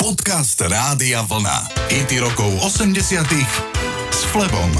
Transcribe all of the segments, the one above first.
Podcast Rádia Vlna. IT rokov 80 s Flebom.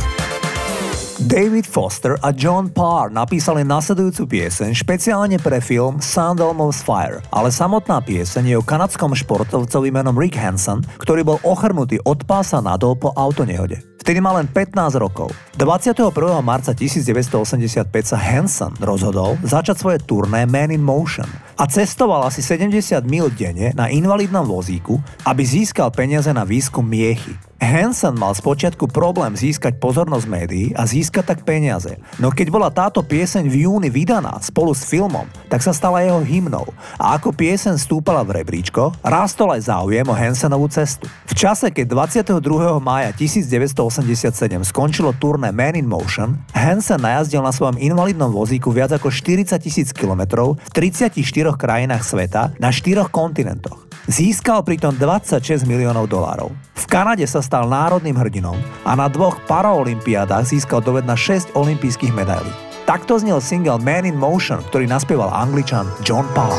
David Foster a John Parr napísali nasledujúcu pieseň špeciálne pre film Sound Almost Fire, ale samotná pieseň je o kanadskom športovcovi menom Rick Hansen, ktorý bol ochrnutý od pása nadol po autonehode. Vtedy mal len 15 rokov. 21. marca 1985 sa Hansen rozhodol začať svoje turné Man in Motion a cestoval asi 70 mil denne na invalidnom vozíku, aby získal peniaze na výskum miechy. Hansen mal spočiatku problém získať pozornosť médií a získať tak peniaze. No keď bola táto pieseň v júni vydaná spolu s filmom, tak sa stala jeho hymnou. A ako pieseň stúpala v rebríčko, rástol aj záujem o Hansenovú cestu. V čase, keď 22. mája 1987 skončilo turné Man in Motion, Hansen najazdil na svojom invalidnom vozíku viac ako 40 tisíc kilometrov v 34 krajinách sveta na 4 kontinentoch. Získal pritom 26 miliónov dolárov. V Kanade sa stal národným hrdinom a na dvoch paraolimpiádach získal doved na 6 olympijských medailí. Takto znel single Man in Motion, ktorý naspieval angličan John Parr.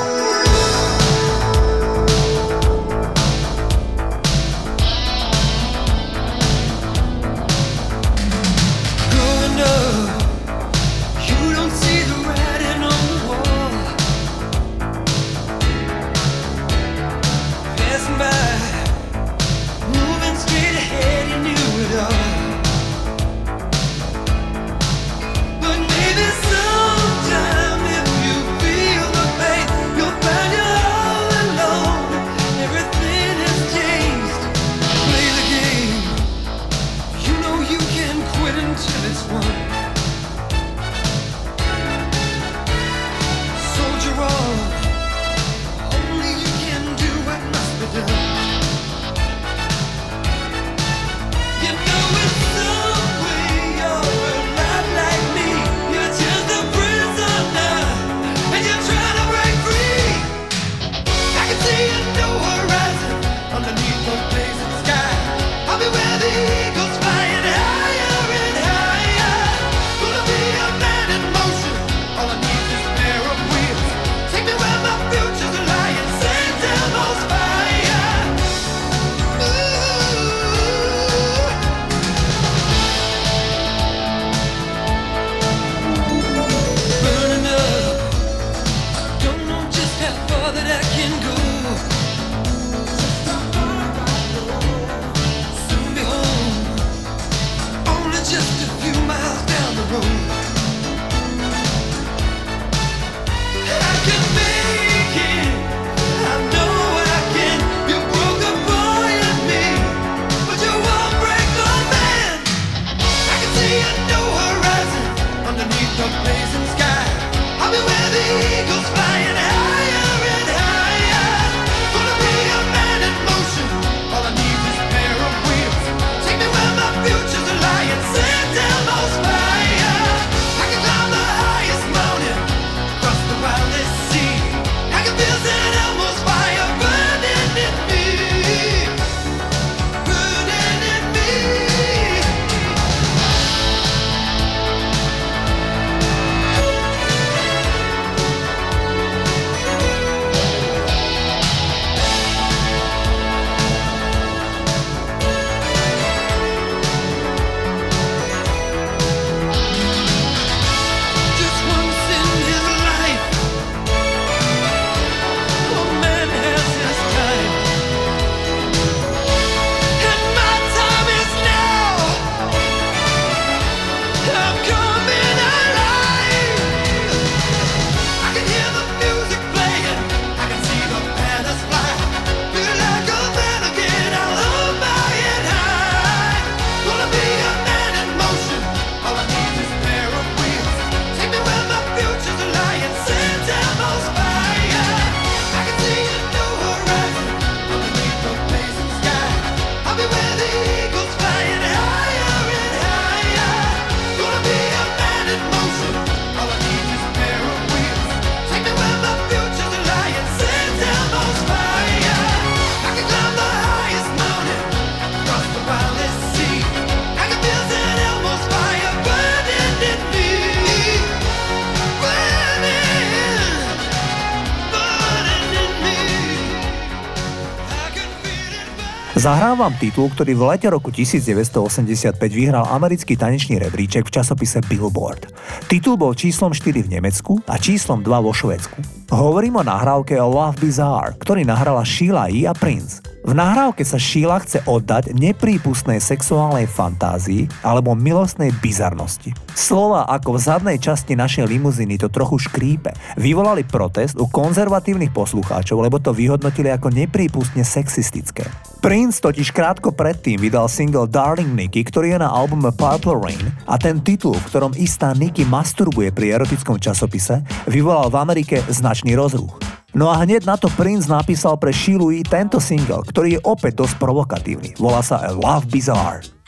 Zahrám vám titul, ktorý v lete roku 1985 vyhral americký tanečný rebríček v časopise Billboard. Titul bol číslom 4 v Nemecku a číslom 2 vo Švedsku. Hovorím o nahrávke Love Bizarre, ktorý nahrala Sheila E. a Prince. V nahrávke sa Sheila chce oddať neprípustnej sexuálnej fantázii alebo milostnej bizarnosti. Slova ako v zadnej časti našej limuzíny to trochu škrípe vyvolali protest u konzervatívnych poslucháčov, lebo to vyhodnotili ako neprípustne sexistické. Prince totiž krátko predtým vydal single Darling Nicky, ktorý je na albume Purple Rain a ten titul, v ktorom istá Nicky masturbuje pri erotickom časopise, vyvolal v Amerike značný rozruch. No a hneď na to Prince napísal pre Shilu tento single, ktorý je opäť dosť provokatívny. Volá sa A Love Bizarre.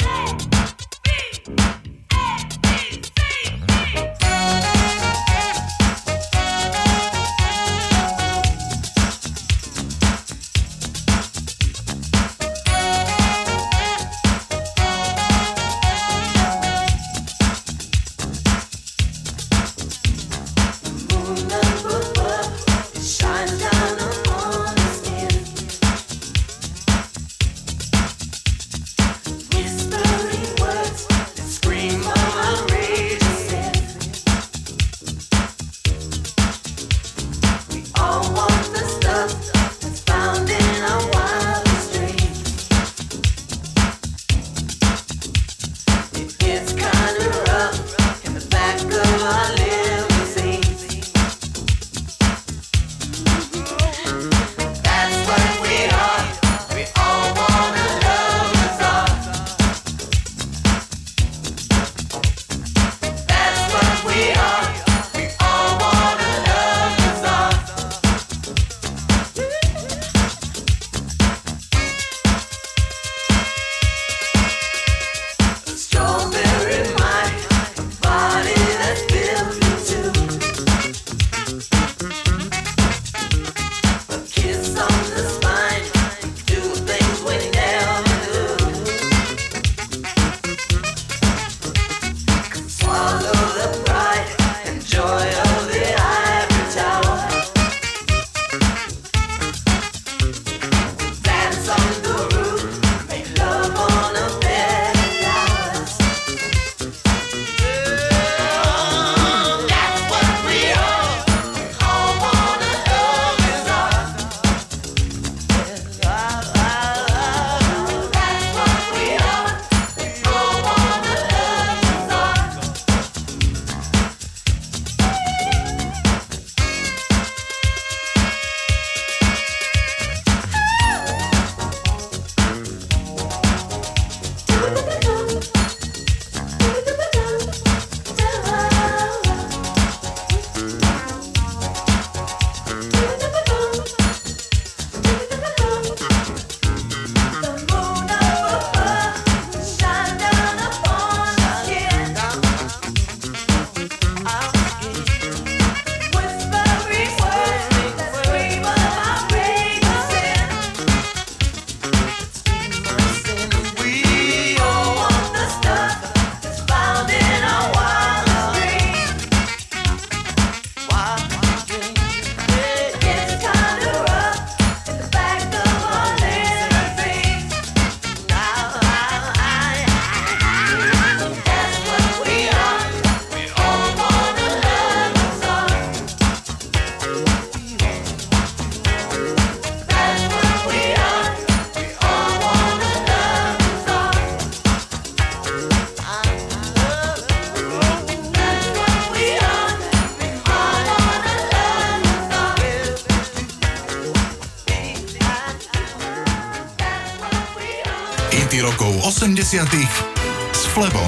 S Flebom.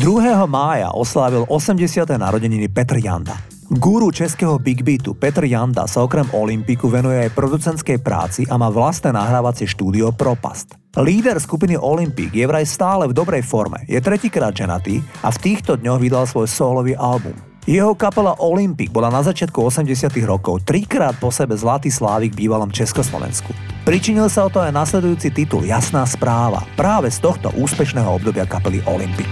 2. mája oslávil 80. narodeniny Petr Janda. Guru českého Big Beatu Petr Janda sa okrem Olympiku venuje aj producentskej práci a má vlastné nahrávacie štúdio Propast. Líder skupiny Olympic je vraj stále v dobrej forme, je tretíkrát ženatý a v týchto dňoch vydal svoj solový album. Jeho kapela Olympic bola na začiatku 80 rokov trikrát po sebe zlatý slávik v bývalom Československu. Pričinil sa o to aj nasledujúci titul Jasná správa práve z tohto úspešného obdobia kapely Olympic.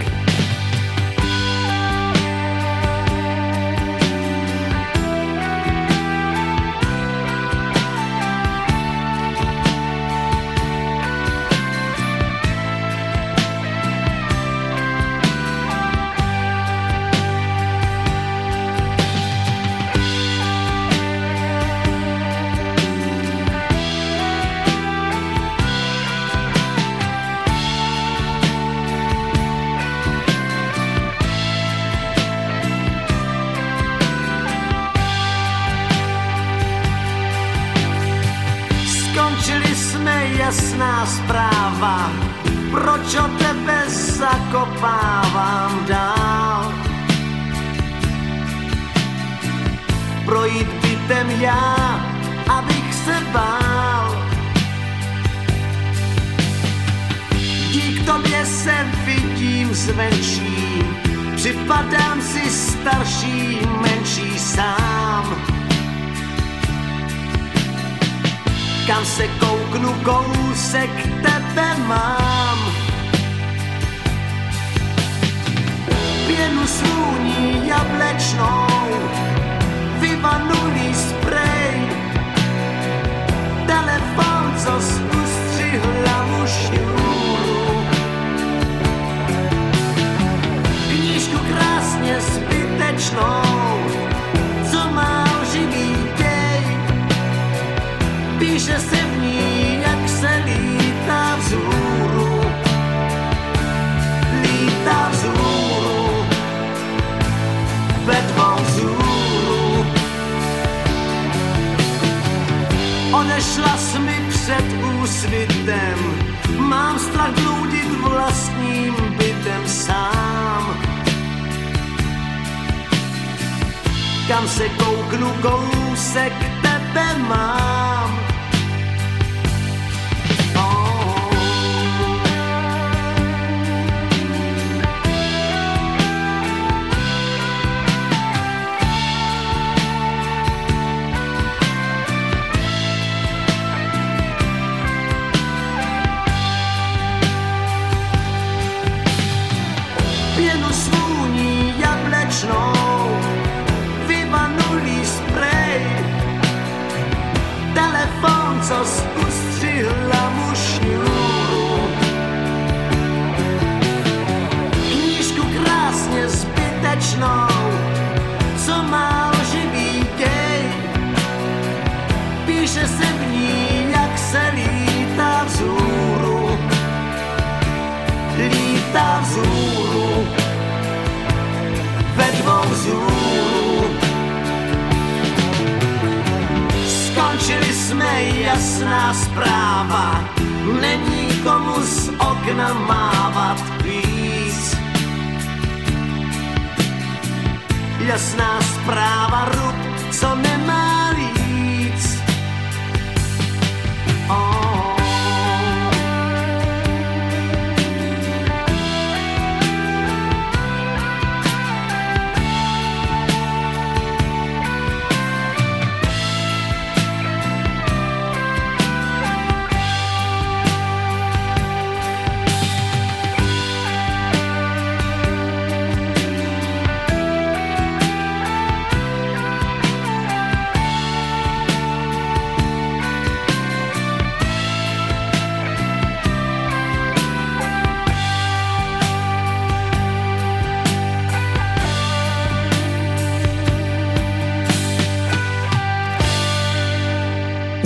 Projít bytem já, abych se bál. Dík tobě se vidím zvenčí, připadám si starší, menší sám Kam se kouknu, kousek tebe mám. Pěnu svůní jablečnou, vyvanulý sprej, telefon, co ustřihla mu šňůru. Kouknu, kousek tebe mám. Jasná zpráva, není komu z okna mávat víc. Jasná zpráva, rub,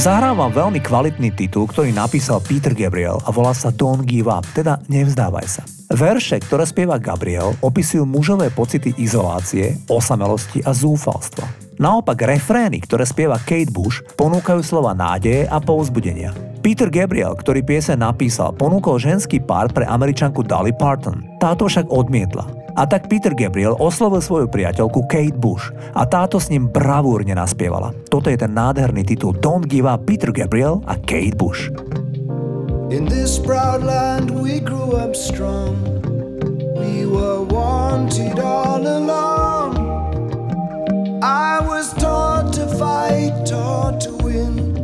Zahrám vám veľmi kvalitný titul, ktorý napísal Peter Gabriel a volá sa Don't Give Up, teda nevzdávaj sa. Verše, ktoré spieva Gabriel, opisujú mužové pocity izolácie, osamelosti a zúfalstva. Naopak refrény, ktoré spieva Kate Bush, ponúkajú slova nádeje a povzbudenia. Peter Gabriel, ktorý piese napísal, ponúkol ženský pár pre američanku Dolly Parton. Táto však odmietla. A tak Peter Gabriel oslovil svoju priateľku Kate Bush a táto s ním bravúrne naspievala. Toto je ten nádherný titul Don't Give Up Peter Gabriel a Kate Bush. In this proud land we grew up strong We were wanted all along I was taught to fight, taught to win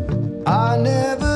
I never